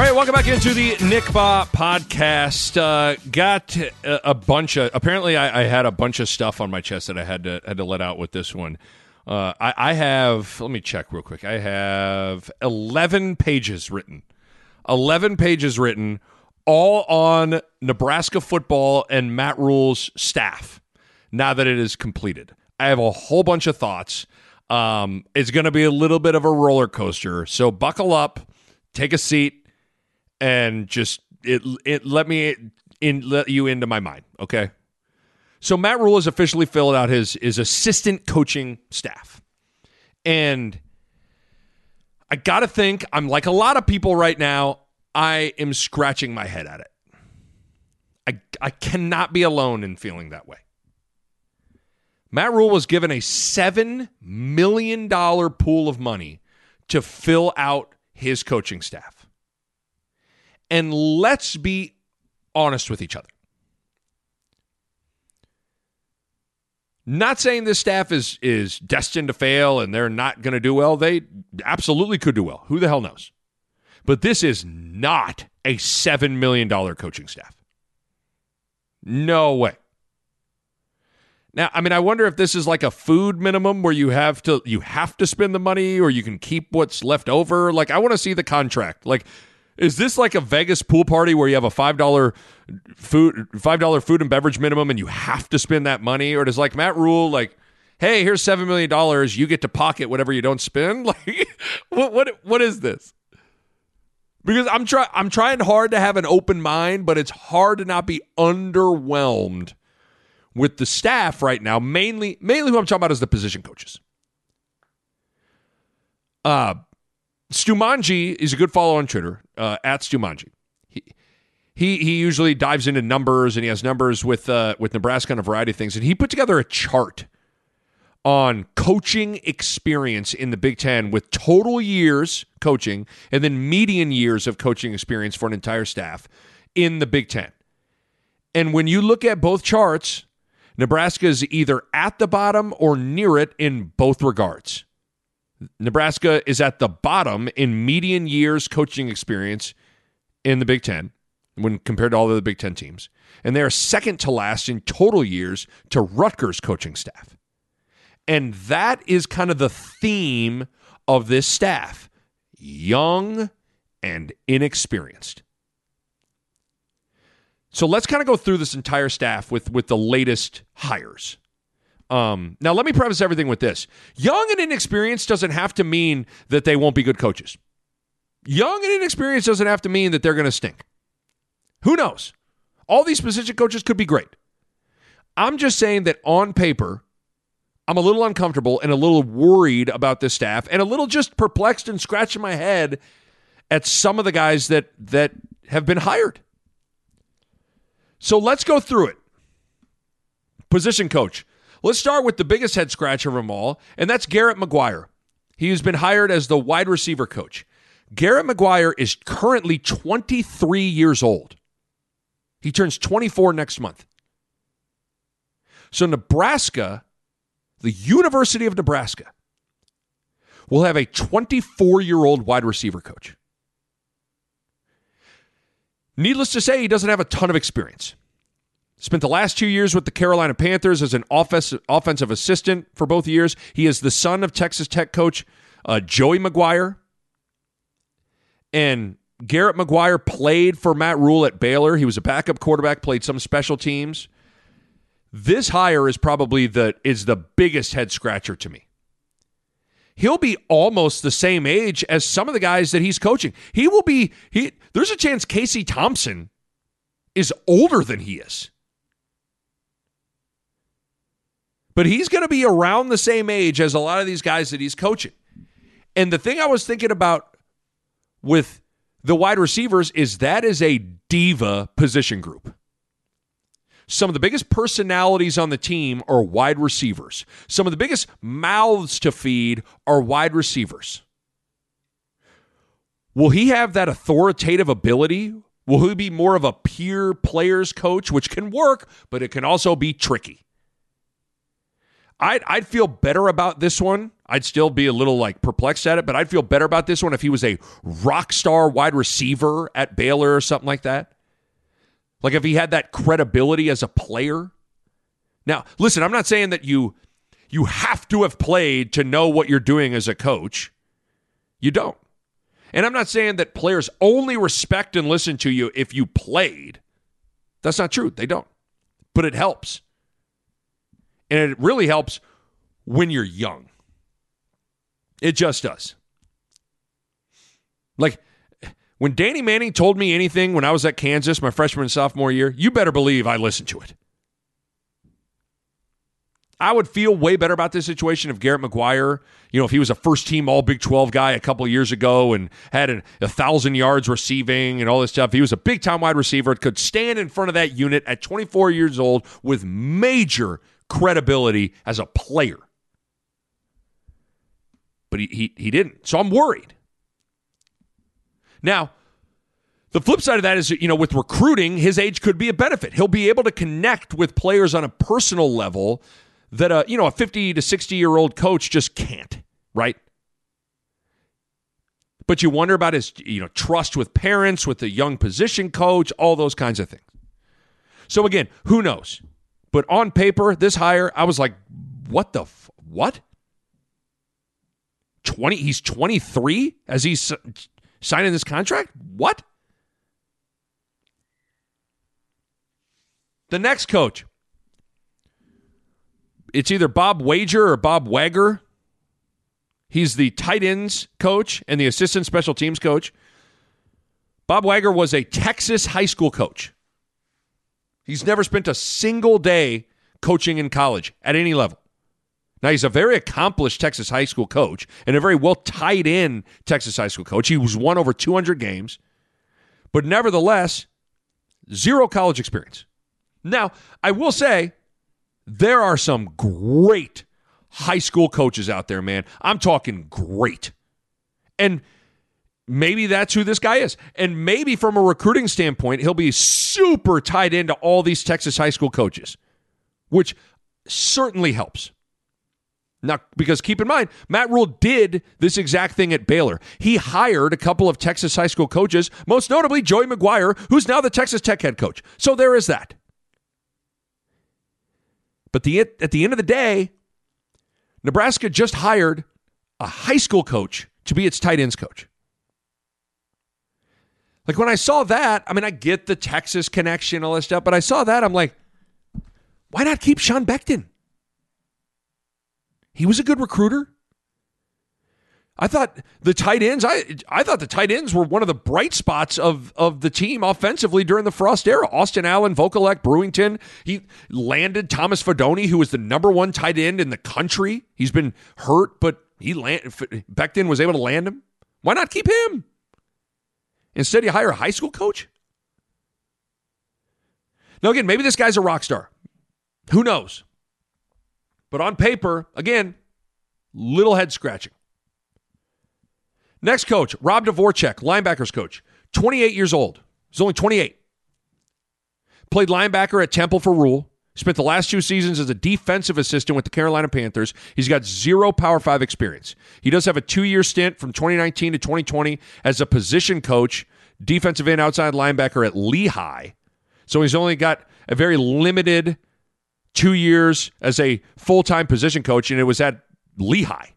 All right, welcome back into the Nick Bahe podcast. Uh, got a, a, bunch of. Apparently, I, I, had a bunch of stuff on my chest that I had to had to let out with this one. Uh, I, I, have. Let me check real quick. I have eleven pages written. Eleven pages written, all on Nebraska football and Matt Rhule's staff. Now that it is completed, I have a whole bunch of thoughts. Um, it's going to be a little bit of a roller coaster, so buckle up, take a seat and just it it let me in let you into my mind. Okay. So Matt Rhule has officially filled out his his assistant coaching staff, and I got to think I'm like a lot of people right now. I am scratching my head at it. I I cannot be alone in feeling that way. Matt Rhule was given a seven million dollar pool of money to fill out his coaching staff. And let's be honest with each other. Not saying this staff is is destined to fail and they're not going to do well. They absolutely could do well. Who the hell knows? But this is not a $7 million coaching staff. No way. Now, I mean, I wonder if this is like a food minimum where you have to you have to spend the money or you can keep what's left over. Like I want to see the contract. Like is this like a Vegas pool party where you have a five dollar food five dollar food and beverage minimum and you have to spend that money, or does like Matt Rhule like, hey, here's seven million dollars, you get to pocket whatever you don't spend? Like, what what what is this? Because I'm trying I'm trying hard to have an open mind, but it's hard to not be underwhelmed with the staff right now. Mainly mainly who I'm talking about is the position coaches. Uh Stumanji is a good follow on Twitter uh, at Stumanji. He, he he usually dives into numbers and he has numbers with uh, with Nebraska on a variety of things. And he put together a chart on coaching experience in the Big Ten with total years coaching and then median years of coaching experience for an entire staff in the Big Ten. And when you look at both charts, Nebraska is either at the bottom or near it in both regards. Nebraska is at the bottom in median years coaching experience in the Big Ten when compared to all of the Big Ten teams. And they are second to last in total years to Rutgers coaching staff. And that is kind of the theme of this staff young and inexperienced. So let's kind of go through this entire staff with, with the latest hires. Um, now, let me preface everything with this young and inexperienced doesn't have to mean that they won't be good coaches. Young and inexperienced doesn't have to mean that they're going to stink. Who knows? All these position coaches could be great. I'm just saying that on paper, I'm a little uncomfortable and a little worried about this staff and a little just perplexed and scratching my head at some of the guys that that have been hired. So let's go through it. Position coach. Let's start with the biggest head scratcher of them all, and that's Garrett McGuire. He has been hired as the wide receiver coach. Garrett McGuire is currently 23 years old. He turns 24 next month. So, Nebraska, the University of Nebraska, will have a 24 year old wide receiver coach. Needless to say, he doesn't have a ton of experience. Spent the last two years with the Carolina Panthers as an offensive assistant for both years. He is the son of Texas Tech coach uh, Joey McGuire. And Garrett McGuire played for Matt Rhule at Baylor. He was a backup quarterback, played some special teams. This hire is probably the is the biggest head scratcher to me. He'll be almost the same age as some of the guys that he's coaching. He will be he there's a chance Casey Thompson is older than he is. But he's going to be around the same age as a lot of these guys that he's coaching. And the thing I was thinking about with the wide receivers is that is a diva position group. Some of the biggest personalities on the team are wide receivers. Some of the biggest mouths to feed are wide receivers. Will he have that authoritative ability? Will he be more of a peer players coach, which can work, but it can also be tricky? I'd, I'd feel better about this one. I'd still be a little like perplexed at it, but I'd feel better about this one if he was a rock star wide receiver at Baylor or something like that. Like if he had that credibility as a player. Now, listen, I'm not saying that you you have to have played to know what you're doing as a coach. You don't. And I'm not saying that players only respect and listen to you if you played. That's not true. They don't. But it helps. And it really helps when you're young. It just does. Like when Danny Manning told me anything when I was at Kansas my freshman and sophomore year, you better believe I listened to it. I would feel way better about this situation if Garrett McGuire, you know, if he was a first team All Big 12 guy a couple years ago and had a, thousand yards receiving and all this stuff. He was a big time wide receiver, could stand in front of that unit at 24 years old with major credibility as a player. But he, he, he didn't. So I'm worried. Now, the flip side of that is, you know, with recruiting, his age could be a benefit. He'll be able to connect with players on a personal level that a, you know, a 50 to 60 year old coach just can't, right? But you wonder about his, you know, trust with parents, with the young position coach, all those kinds of things. So again, who knows? But on paper, this hire, I was like, what the f- what? 20 he's 23 as he's signing this contract? What? The next coach. It's either Bob Wager or Bob Wagger. He's the tight ends coach and the assistant special teams coach. Bob Wagger was a Texas high school coach. He's never spent a single day coaching in college at any level. Now, he's a very accomplished Texas high school coach and a very well tied in Texas high school coach. He was won over 200 games, but nevertheless, zero college experience. Now, I will say there are some great high school coaches out there, man. I'm talking great. And maybe that's who this guy is. And maybe from a recruiting standpoint, he'll be super tied into all these Texas high school coaches, which certainly helps. Now, because keep in mind, Matt Rhule did this exact thing at Baylor. He hired a couple of Texas high school coaches, most notably Joey McGuire, who's now the Texas Tech head coach. So there is that. But the, at the end of the day, Nebraska just hired a high school coach to be its tight ends coach. Like when I saw that, I mean, I get the Texas connection, all this stuff, but I saw that, I'm like, why not keep Sean Beckton? He was a good recruiter. I thought the tight ends, I I thought the tight ends were one of the bright spots of of the team offensively during the Frost era. Austin Allen, Vokolek, Brewington. He landed Thomas Fidone, who was the number one tight end in the country. He's been hurt, but he land Beckton was able to land him. Why not keep him? Instead, you hire a high school coach? Now, again, maybe this guy's a rock star. Who knows? But on paper, again, little head scratching. Next coach, Rob Dvorak, linebackers coach, 28 years old. He's only 28. Played linebacker at Temple for Rhule. Spent the last two seasons as a defensive assistant with the Carolina Panthers. He's got zero Power 5 experience. He does have a two year stint from 2019 to 2020 as a position coach, defensive end outside linebacker at Lehigh. So he's only got a very limited two years as a full time position coach, and it was at Lehigh.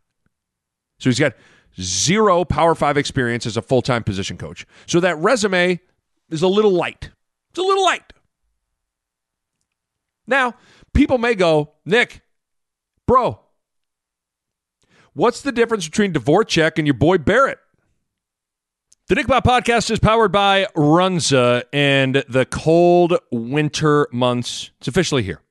So he's got zero Power Five experience as a full time position coach. So that resume is a little light. It's a little light. Now, people may go, Nick, bro, what's the difference between Dvorak and your boy Barrett? The Nick Bahe podcast is powered by Runza and the cold winter months. It's officially here.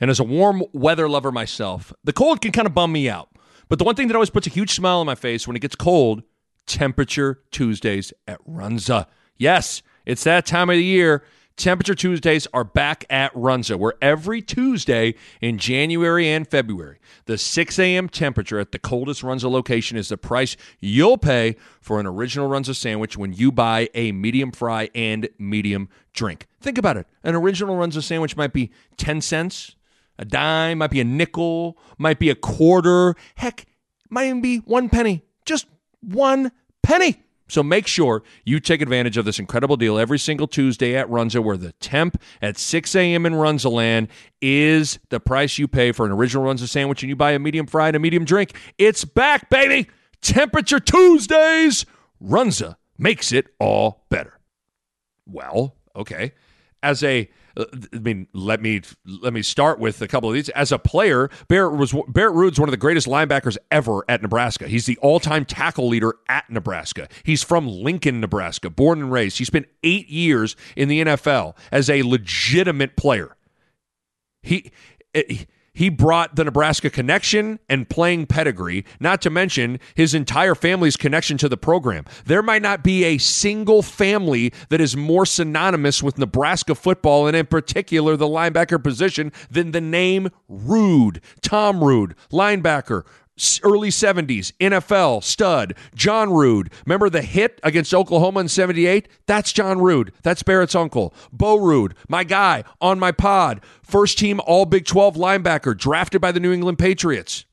And as a warm weather lover myself, the cold can kind of bum me out. But the one thing that always puts a huge smile on my face when it gets cold, temperature Tuesdays at Runza. Yes, it's that time of the year. Temperature Tuesdays are back at Runza, where every Tuesday in January and February, the 6 a.m. temperature at the coldest Runza location is the price you'll pay for an original Runza sandwich when you buy a medium fry and medium drink. Think about it. An original Runza sandwich might be 10 cents, a dime, might be a nickel, might be a quarter, heck, might even be one penny. Just one penny. So make sure you take advantage of this incredible deal every single Tuesday at Runza, where the temp at 6 a.m. in Runzaland is the price you pay for an original Runza sandwich and you buy a medium fry and a medium drink. It's back, baby! Temperature Tuesdays! Runza makes it all better. Well, okay. As a Uh, I mean, let me let me start with a couple of these. As a player, Barrett was Barrett Ruud's one of the greatest linebackers ever at Nebraska. He's the all-time tackle leader at Nebraska. He's from Lincoln, Nebraska, born and raised. He spent eight years in the NFL as a legitimate player. He. Eh, he he brought the Nebraska connection and playing pedigree, not to mention his entire family's connection to the program. There might not be a single family that is more synonymous with Nebraska football, and in particular the linebacker position, than the name Ruud. Tom Ruud, linebacker, early 70s NFL stud John Ruud. Remember the hit against Oklahoma in 78? That's John Ruud. That's Barrett's uncle. Bo Ruud, my guy on my pod, first team all Big 12 linebacker drafted by the New England Patriots.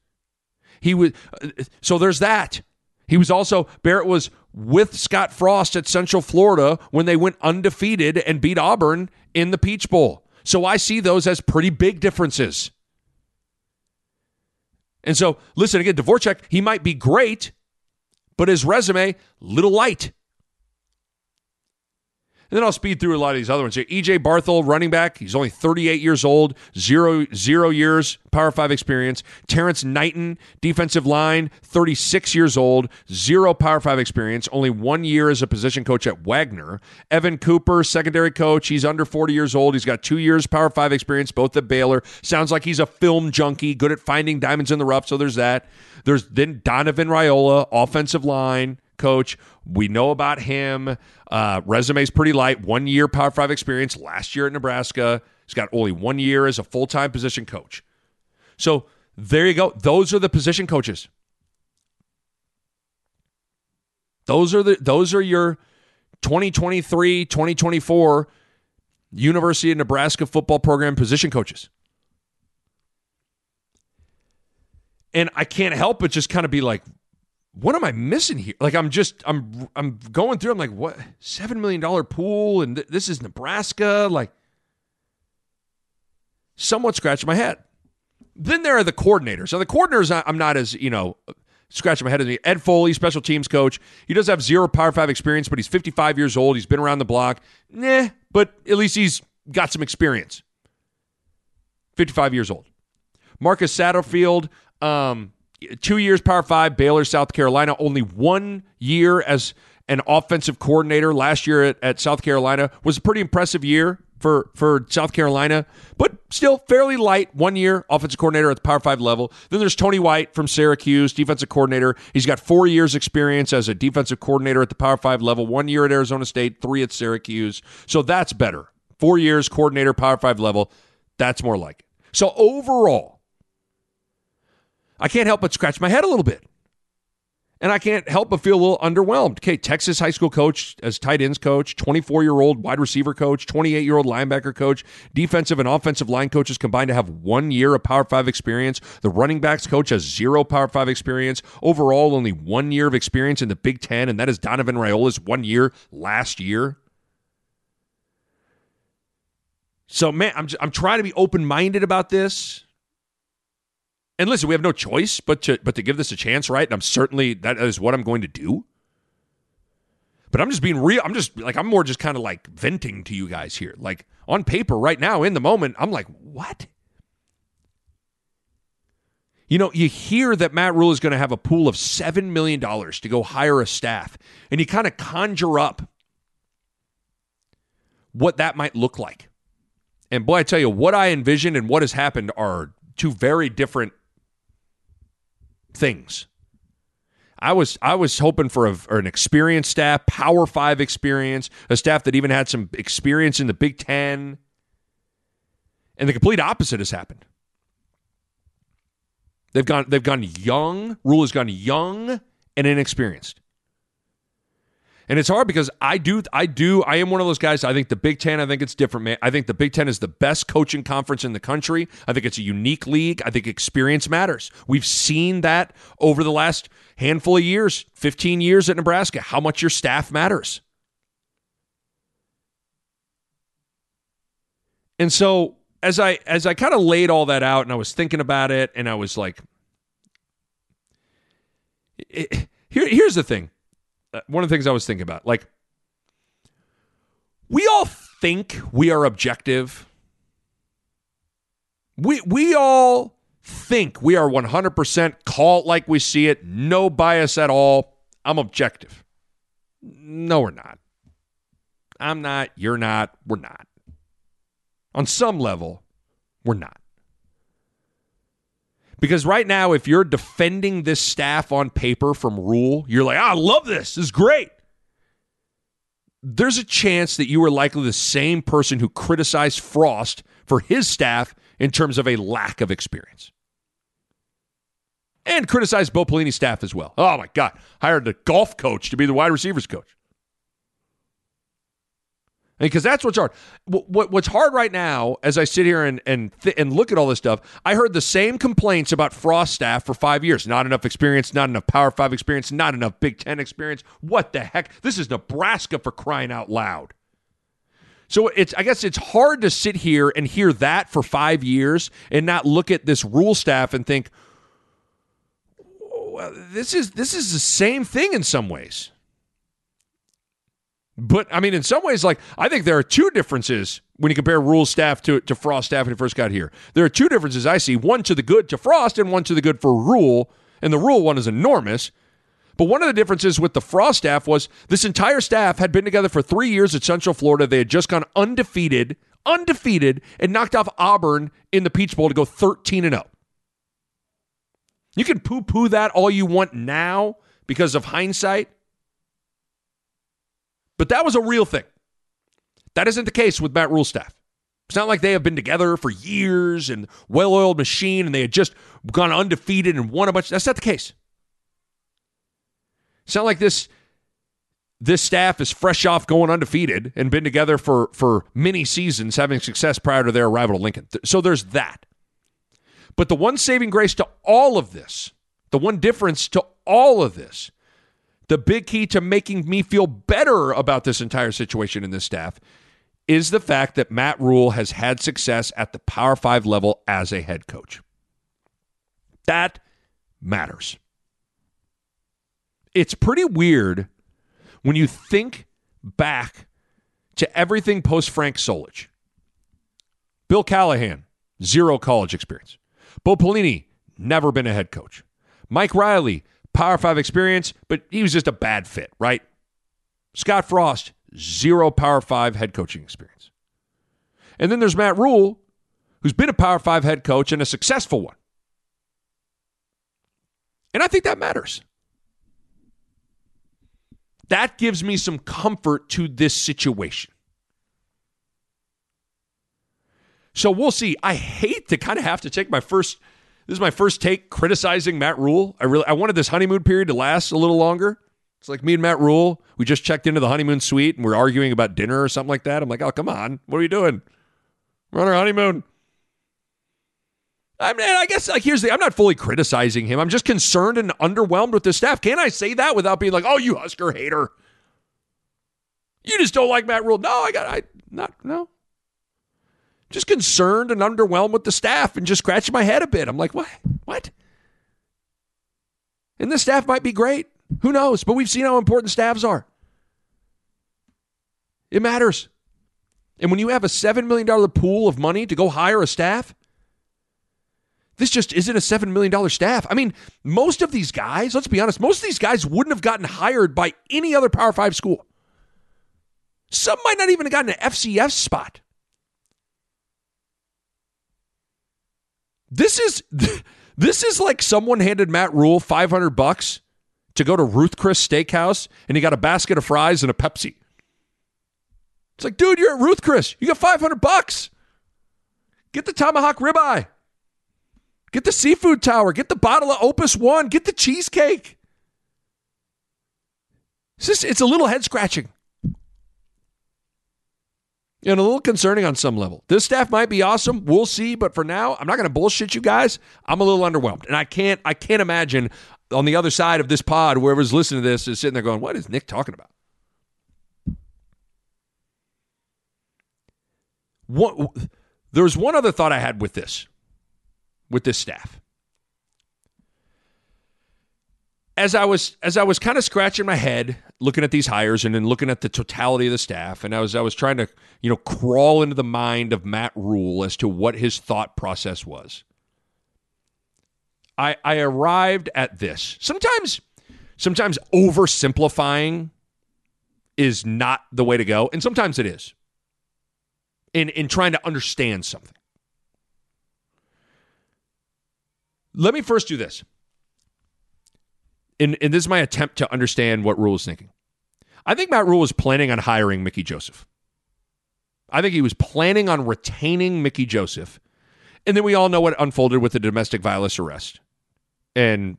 He was uh, so there's that. He was also Barrett was with Scott Frost at Central Florida when they went undefeated and beat Auburn in the Peach Bowl. So I see those as pretty big differences. And so, listen again, Dvorak, he might be great, but his resume, little light. And then I'll speed through a lot of these other ones. EJ Barthel, running back. He's only 38 years old, zero, zero years Power Five experience. Terrence Knighton, defensive line, 36 years old, zero Power Five experience, only one year as a position coach at Wagner. Evan Cooper, secondary coach. He's under 40 years old. He's got two years Power Five experience, both at Baylor. Sounds like he's a film junkie, good at finding diamonds in the rough. So there's that. There's then Donovan Raiola, offensive line coach. We know about him. Uh, resume's pretty light. One year Power Five experience. Last year at Nebraska. He's got only one year as a full time position coach. So there you go. Those are the position coaches. Those are the those are your 2023, 2024 University of Nebraska football program position coaches. And I can't help but just kind of be like, what am I missing here? Like I'm just I'm I'm going through. I'm like, what seven million dollar pool, and th- this is Nebraska. Like, somewhat scratching my head. Then there are the coordinators. Now the coordinators, I'm not as you know scratching my head as me. Ed Foley, special teams coach. He does have zero Power Five experience, but he's 55 years old. He's been around the block. Nah, but at least he's got some experience. 55 years old. Marcus Satterfield. Um, two years Power Five, Baylor, South Carolina. Only one year as an offensive coordinator last year at, at South Carolina was a pretty impressive year for for South Carolina, but still fairly light. One year offensive coordinator at the Power Five level. Then there's Tony White from Syracuse, defensive coordinator. He's got four years experience as a defensive coordinator at the Power Five level. One year at Arizona State, three at Syracuse. So that's better. Four years coordinator, Power Five level. That's more like it. So overall, I can't help but scratch my head a little bit. And I can't help but feel a little underwhelmed. Okay, Texas high school coach as tight ends coach, 24 year old wide receiver coach, 28 year old linebacker coach, defensive and offensive line coaches combined to have one year of Power Five experience. The running backs coach has zero Power Five experience. Overall, only one year of experience in the Big Ten, and that is Donovan Raiola's one year last year. So, man, I'm, I'm trying to be open minded about this and listen, we have no choice but to but to give this a chance, right? And I'm certainly that is what I'm going to do. But I'm just being real. I'm just like I'm more just kind of like venting to you guys here. Like on paper right now in the moment, I'm like, "What?" You know, you hear that Matt Rhule is going to have a pool of $7 million to go hire a staff, and you kind of conjure up what that might look like. And boy, I tell you, what I envisioned and what has happened are two very different things. I was I was hoping for a, an experienced staff, Power Five experience, a staff that even had some experience in the Big Ten, and the complete opposite has happened. They've gone they've gone young. Rhule has gone young and inexperienced. And it's hard because I do, I do, I am one of those guys. I think the Big Ten, I think it's different, man. I think the Big Ten is the best coaching conference in the country. I think it's a unique league. I think experience matters. We've seen that over the last handful of years, 15 years at Nebraska, how much your staff matters. And so as I as I kind of laid all that out and I was thinking about it and I was like it, here here's the thing Uh, one of the things I was thinking about. Like, we all think we are objective. We we all think we are 100% call it like we see it, no bias at all. I'm objective. No, we're not. I'm not, you're not, we're not. On some level, we're not. Because right now, if you're defending this staff on paper from Rhule, you're like, ah, I love this. This is great. There's a chance that you are likely the same person who criticized Frost for his staff in terms of a lack of experience. And criticized Bo Pelini's staff as well. Oh my God. Hired the golf coach to be the wide receivers coach because that's what's hard. What, what's hard right now, as I sit here and and th- and look at all this stuff, I heard the same complaints about Frost staff for five years. Not enough experience, not enough Power Five experience, not enough Big Ten experience. What the heck? This is Nebraska for crying out loud. So it's I guess it's hard to sit here and hear that for five years and not look at this Rhule staff and think, oh, well, this is this is the same thing in some ways. But I mean, in some ways, like I think there are two differences when you compare Rhule staff to, to Frost staff when he first got here. There are two differences I see: one to the good to Frost, and one to the good for Rhule. And the Rhule one is enormous. But one of the differences with the Frost staff was this entire staff had been together for three years at Central Florida. They had just gone undefeated, undefeated, and knocked off Auburn in the Peach Bowl to go 13 and 0. You can poo poo that all you want now because of hindsight. But that was a real thing. That isn't the case with Matt Rhule staff. It's not like they have been together for years and well oiled machine and they had just gone undefeated and won a bunch. That's not the case. It's not like this this staff is fresh off going undefeated and been together for for many seasons having success prior to their arrival to Lincoln. So there's that. But the one saving grace to all of this, the one difference to all of this the big key to making me feel better about this entire situation in this staff is the fact that Matt Rhule has had success at the Power Five level as a head coach. That matters. It's pretty weird when you think back to everything post Frank Solich. Bill Callahan, zero college experience. Bo Pelini, never been a head coach. Mike Riley, Power Five experience, but he was just a bad fit, right? Scott Frost, zero Power Five head coaching experience. And then there's Matt Rhule, who's been a Power Five head coach and a successful one. And I think that matters. That gives me some comfort to this situation. So we'll see. I hate to kind of have to take my first this is my first take criticizing Matt Rhule. I really I wanted this honeymoon period to last a little longer. It's like me and Matt Rhule. We just checked into the honeymoon suite and we're arguing about dinner or something like that. I'm like, oh come on, what are you doing? We're on our honeymoon. I mean, I guess like here's the I'm not fully criticizing him. I'm just concerned and underwhelmed with the staff. Can I say that without being like, oh, you Husker hater? You just don't like Matt Rhule. No, I got I not no just concerned and underwhelmed with the staff and just scratching my head a bit. I'm like, what? What? And the staff might be great. Who knows? But we've seen how important staffs are. It matters. And when you have a $7 million pool of money to go hire a staff, this just isn't a $7 million staff. I mean, most of these guys, let's be honest, most of these guys wouldn't have gotten hired by any other Power Five school. Some might not even have gotten an FCS spot. This is this is like someone handed Matt Rhule 500 bucks to go to Ruth Chris Steakhouse and he got a basket of fries and a Pepsi. It's like, dude, you're at Ruth Chris. You got 500 bucks. Get the tomahawk ribeye. Get the seafood tower. Get the bottle of Opus One. Get the cheesecake. It's just, it's a little head scratching. And a little concerning on some level. This staff might be awesome. We'll see, but for now, I'm not going to bullshit you guys. I'm a little underwhelmed, and I can't I can't imagine on the other side of this pod, whoever's listening to this is sitting there going, "What is Nick talking about?" What? There was one other thought I had with this, with this staff. As I was as I was kind of scratching my head, looking at these hires and then looking at the totality of the staff, and I was I was trying to you know crawl into the mind of Matt Rhule as to what his thought process was. I I arrived at this. Sometimes sometimes oversimplifying is not the way to go, and sometimes it is in, in trying to understand something. Let me first do this. And, and this is my attempt to understand what Rhule is thinking. I think Matt Rhule was planning on hiring Mickey Joseph. I think he was planning on retaining Mickey Joseph. And then we all know what unfolded with the domestic violence arrest and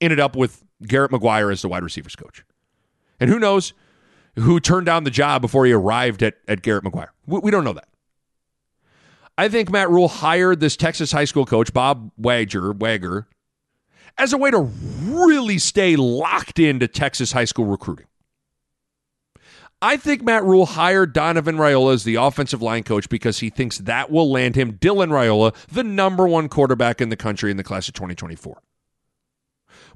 ended up with Garrett McGuire as the wide receivers coach. And who knows, who turned down the job before he arrived at, at Garrett McGuire. We, we don't know that. I think Matt Rhule hired this Texas high school coach, Bob Wager, Wagger, as a way to really stay locked into Texas high school recruiting. I think Matt Rhule hired Donovan Raiola as the offensive line coach because he thinks that will land him Dylan Raiola, the number one quarterback in the country in the class of 2024.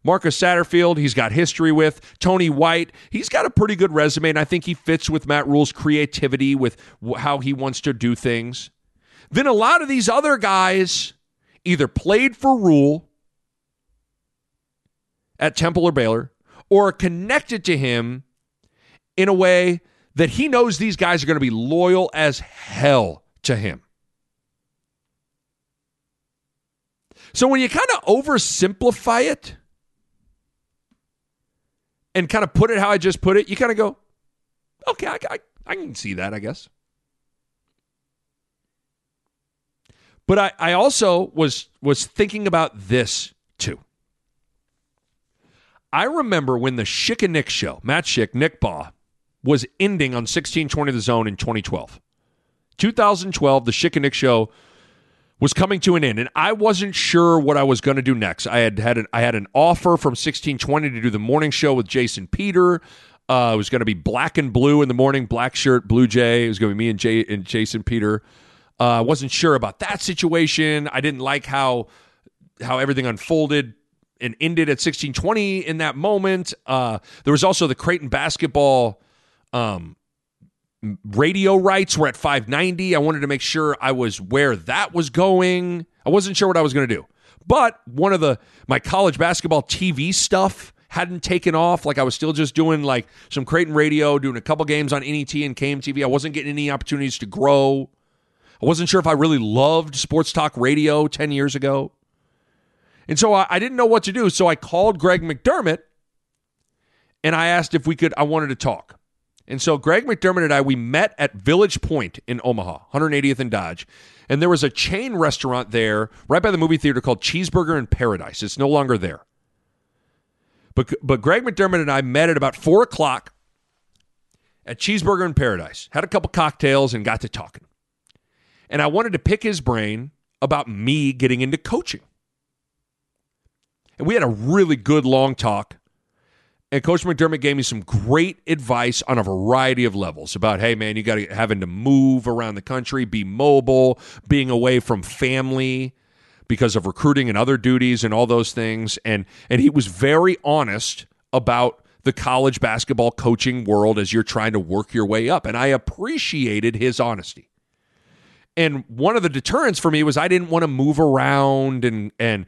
Marcus Satterfield, he's got history with. Tony White, he's got a pretty good resume, and I think he fits with Matt Rhule's creativity, with how he wants to do things. Then a lot of these other guys either played for Rhule at Temple or Baylor or connected to him in a way that he knows these guys are going to be loyal as hell to him. So when you kind of oversimplify it, and kind of put it how I just put it, you kind of go, okay, I, I, I can see that, I guess. But I, I also was was thinking about this. I remember when the Schick and Nick show, Matt Schick, Nick Bahe, was ending on 1620 The Zone in 2012. 2012, the Schick and Nick show was coming to an end, and I wasn't sure what I was going to do next. I had had an I had an offer from 1620 to do the morning show with Jason Peter. Uh, it was going to be black and blue in the morning, black shirt, blue jay. It was going to be me and Jay and Jason Peter. Uh, I uh, wasn't sure about that situation. I didn't like how how everything unfolded and ended at 1620 in that moment. Uh, there was also the Creighton basketball um, radio rights were at 590. I wanted to make sure I was where that was going. I wasn't sure what I was going to do. But one of the my college basketball TV stuff hadn't taken off. Like I was still just doing like some Creighton radio, doing a couple games on NET and KMTV. I wasn't getting any opportunities to grow. I wasn't sure if I really loved sports talk radio 10 years ago. And so I, I didn't know what to do. So I called Greg McDermott and I asked if we could, I wanted to talk. And so Greg McDermott and I, we met at Village Point in Omaha, 180th and Dodge. And there was a chain restaurant there right by the movie theater called Cheeseburger in Paradise. It's no longer there. But, but Greg McDermott and I met at about 4 o'clock at Cheeseburger in Paradise, had a couple cocktails, and got to talking. And I wanted to pick his brain about me getting into coaching. And we had a really good long talk and Coach McDermott gave me some great advice on a variety of levels about, hey, man, you got to having to move around the country, be mobile, being away from family because of recruiting and other duties and all those things. And and he was very honest about the college basketball coaching world as you're trying to work your way up. And I appreciated his honesty. And one of the deterrents for me was I didn't want to move around and and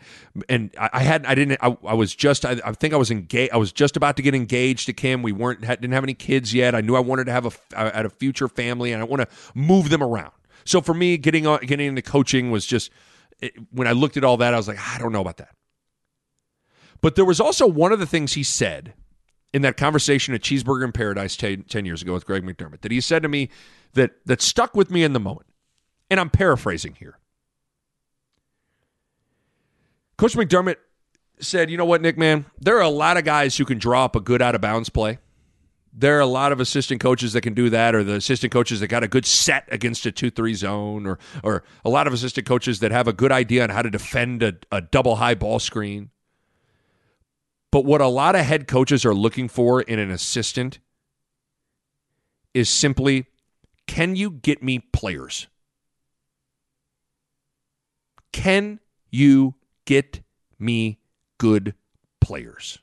and I had I didn't I, I was just I, I, think I was engaged I was just about to get engaged to Kim. We weren't didn't have any kids yet. I knew I wanted to have a at a future family and I want to move them around. So for me, getting on getting into coaching was just it, when I looked at all that, I was like, I don't know about that. But there was also one of the things he said in that conversation at Cheeseburger in Paradise 10, 10 years ago with Greg McDermott that he said to me that that stuck with me in the moment. And I'm paraphrasing here. Coach McDermott said, "You know what, Nick, man? There are a lot of guys who can draw up a good out of bounds play. There are a lot of assistant coaches that can do that, or the assistant coaches that got a good set against a two-three zone, or or a lot of assistant coaches that have a good idea on how to defend a, a double high ball screen. But what a lot of head coaches are looking for in an assistant is simply, can you get me players? Can you get me good players?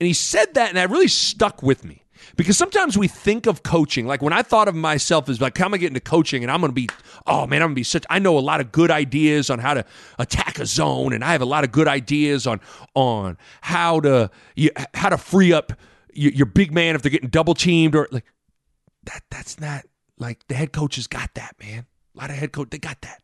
And he said that, and that really stuck with me. Because sometimes we think of coaching, like when I thought of myself as like, how am I getting into coaching? And I'm going to be, oh man, I'm going to be such, I know a lot of good ideas on how to attack a zone. And I have a lot of good ideas on, on how to, you, how to free up your, your big man if they're getting double teamed or like that. That's not like the head coaches got that, man. A lot of head coach, they got that.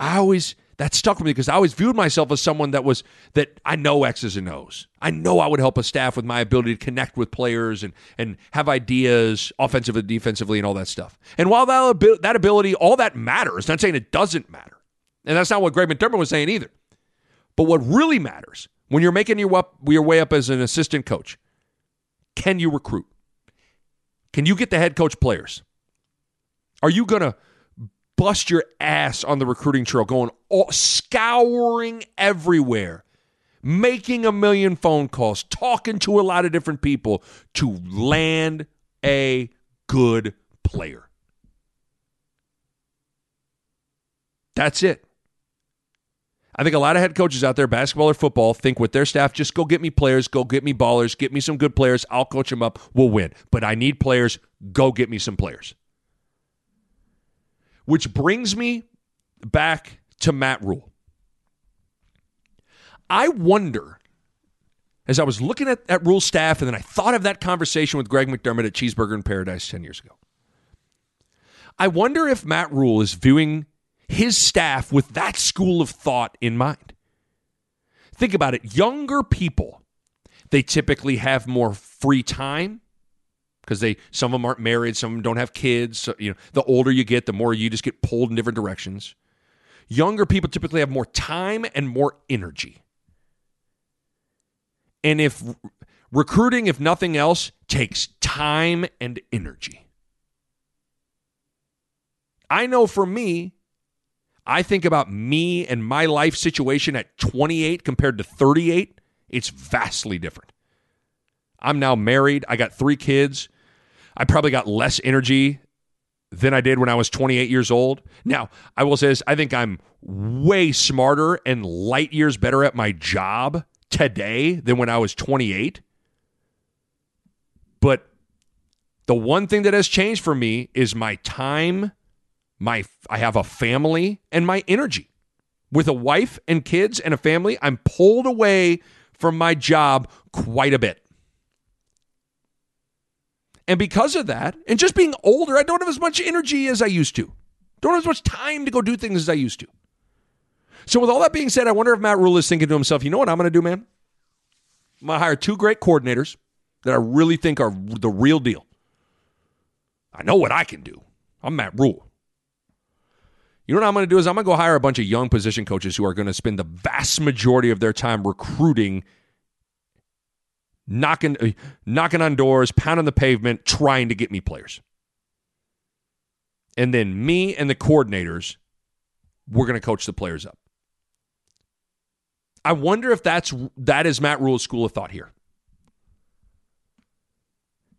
I always that stuck with me because I always viewed myself as someone that was that I know X's and O's. I know I would help a staff with my ability to connect with players and and have ideas offensively, defensively, and all that stuff. And while that that ability, all that matters. Not saying it doesn't matter, and that's not what Greg McDermott was saying either. But what really matters when you're making your your way up as an assistant coach, can you recruit? Can you get the head coach players? Are you gonna bust your ass on the recruiting trail, going all, scouring everywhere, making a million phone calls, talking to a lot of different people to land a good player. That's it. I think a lot of head coaches out there, basketball or football, think with their staff, just go get me players, go get me ballers, get me some good players. I'll coach them up. We'll win. But I need players. Go get me some players. Which brings me back to Matt Rhule. I wonder, as I was looking at, at Rhule staff, and then I thought of that conversation with Greg McDermott at Cheeseburger in Paradise 10 years ago. I wonder if Matt Rhule is viewing his staff with that school of thought in mind. Think about it younger people, they typically have more free time because they some of them aren't married, some of them don't have kids. So, you know, the older you get, the more you just get pulled in different directions. Younger people typically have more time and more energy. And if recruiting, if nothing else, takes time and energy. I know for me, I think about me and my life situation at 28 compared to 38, it's vastly different. I'm now married, I got three kids. I probably got less energy than I did when I was 28 years old. Now, I will say this I think I'm way smarter and light years better at my job today than when I was 28. But the one thing that has changed for me is my time, my I have a family and my energy. With a wife and kids and a family, I'm pulled away from my job quite a bit. And because of that, and just being older, I don't have as much energy as I used to. Don't have as much time to go do things as I used to. So, with all that being said, I wonder if Matt Rhule is thinking to himself, you know what I'm going to do, man? I'm going to hire two great coordinators that I really think are the real deal. I know what I can do. I'm Matt Rhule. You know what I'm going to do is I'm going to go hire a bunch of young position coaches who are going to spend the vast majority of their time recruiting knocking uh, knocking on doors, pounding the pavement, trying to get me players. And then me and the coordinators, we're going to coach the players up. I wonder if that's that is Matt Rhule's school of thought here.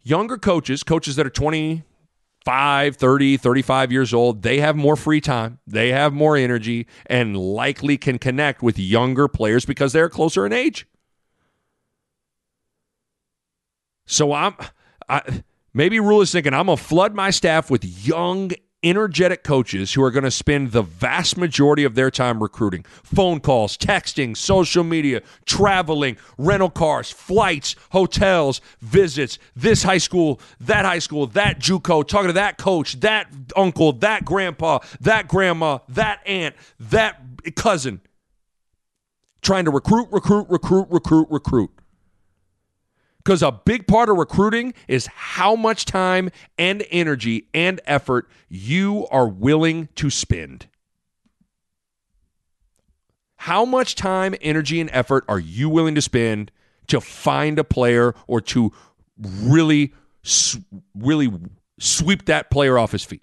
Younger coaches, coaches that are 25, 30, 35 years old, they have more free time, they have more energy, and likely can connect with younger players because they're closer in age. So I'm I maybe Rhule is thinking I'm gonna flood my staff with young energetic coaches who are going to spend the vast majority of their time recruiting phone calls, texting, social media, traveling, rental cars, flights, hotels, visits, this high school, that high school, that Juco, talking to that coach, that uncle, that grandpa, that grandma, that aunt, that cousin, trying to recruit, recruit, recruit, recruit, recruit. Because a big part of recruiting is how much time and energy and effort you are willing to spend. How much time, energy, and effort are you willing to spend to find a player or to really, really sweep that player off his feet?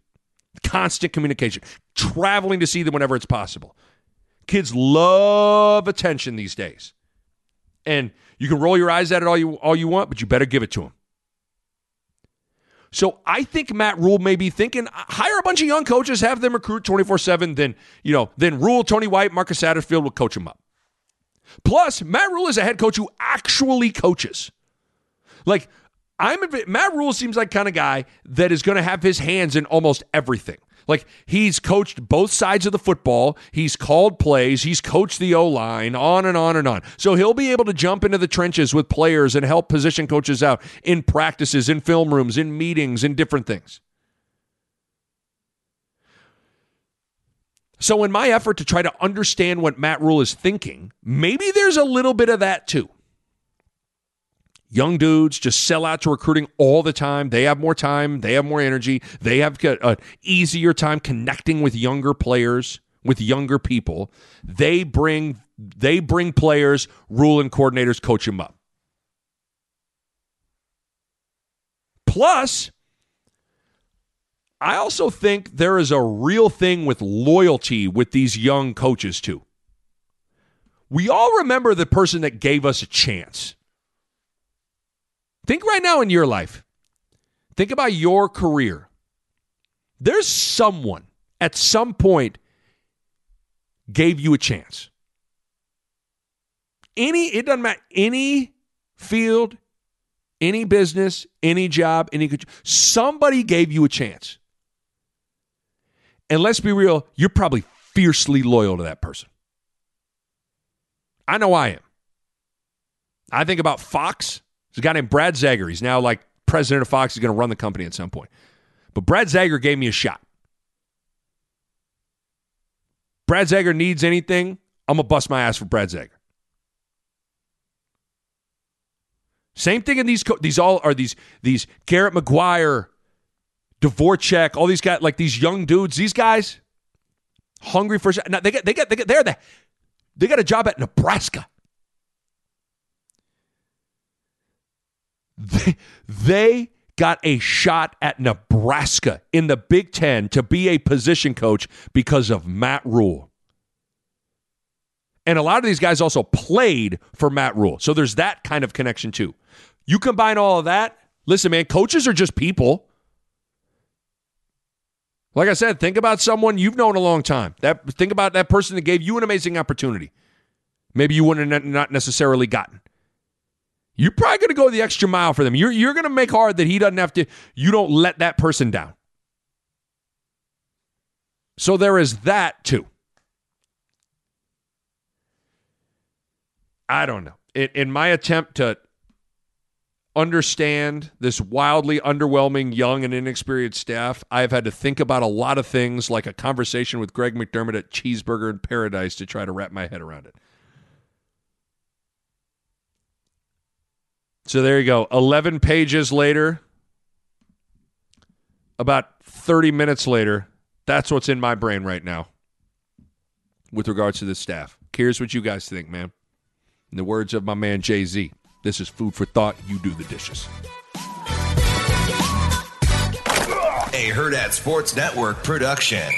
Constant communication, traveling to see them whenever it's possible. Kids love attention these days. And you can roll your eyes at it all you all you want, but you better give it to him. So I think Matt Rhule may be thinking uh, hire a bunch of young coaches, have them recruit 24-7, then, you know, then Rhule, Tony White, Marcus Satterfield will coach them up. Plus, Matt Rhule is a head coach who actually coaches. Like, I'm Matt Rhule seems like kind of guy that is going to have his hands in almost everything. Like he's coached both sides of the football. He's called plays. He's coached the O line, on and on and on. So he'll be able to jump into the trenches with players and help position coaches out in practices, in film rooms, in meetings, in different things. So, in my effort to try to understand what Matt Rhule is thinking, maybe there's a little bit of that too. Young dudes just sell out to recruiting all the time. They have more time, they have more energy, they have an easier time connecting with younger players, with younger people. They bring they bring players, Rhule and coordinators coach them up. Plus, I also think there is a real thing with loyalty with these young coaches too. We all remember the person that gave us a chance. Think right now in your life. Think about your career. There's someone at some point gave you a chance. Any, it doesn't matter, any field, any business, any job, any somebody gave you a chance. And let's be real, you're probably fiercely loyal to that person. I know I am. I think about Fox. There's a guy named Brad Zager. He's now like president of Fox. He's going to run the company at some point. But Brad Zager gave me a shot. Brad Zager needs anything, I'm gonna bust my ass for Brad Zager. Same thing in these co- these all are these these Garrett McGuire, Dvorak, all these guys like these young dudes. These guys hungry for now, they get they get they get they're the they got a job at Nebraska. They, they got a shot at Nebraska in the Big Ten to be a position coach because of Matt Rhule. And a lot of these guys also played for Matt Rhule. So there's that kind of connection too. You combine all of that. Listen, man, coaches are just people. Like I said, think about someone you've known a long time. That think about that person that gave you an amazing opportunity. Maybe you wouldn't have not necessarily gotten you're probably going to go the extra mile for them. You're, you're going to make hard that he doesn't have to, you don't let that person down. So there is that too. I don't know. In, in my attempt to understand this wildly underwhelming young and inexperienced staff, I've had to think about a lot of things like a conversation with Greg McDermott at Cheeseburger in Paradise to try to wrap my head around it. So there you go. 11 pages later, about 30 minutes later, that's what's in my brain right now with regards to this staff. Here's what you guys think, man. In the words of my man Jay Z, this is food for thought. You do the dishes. A Hurrdat Sports Network production.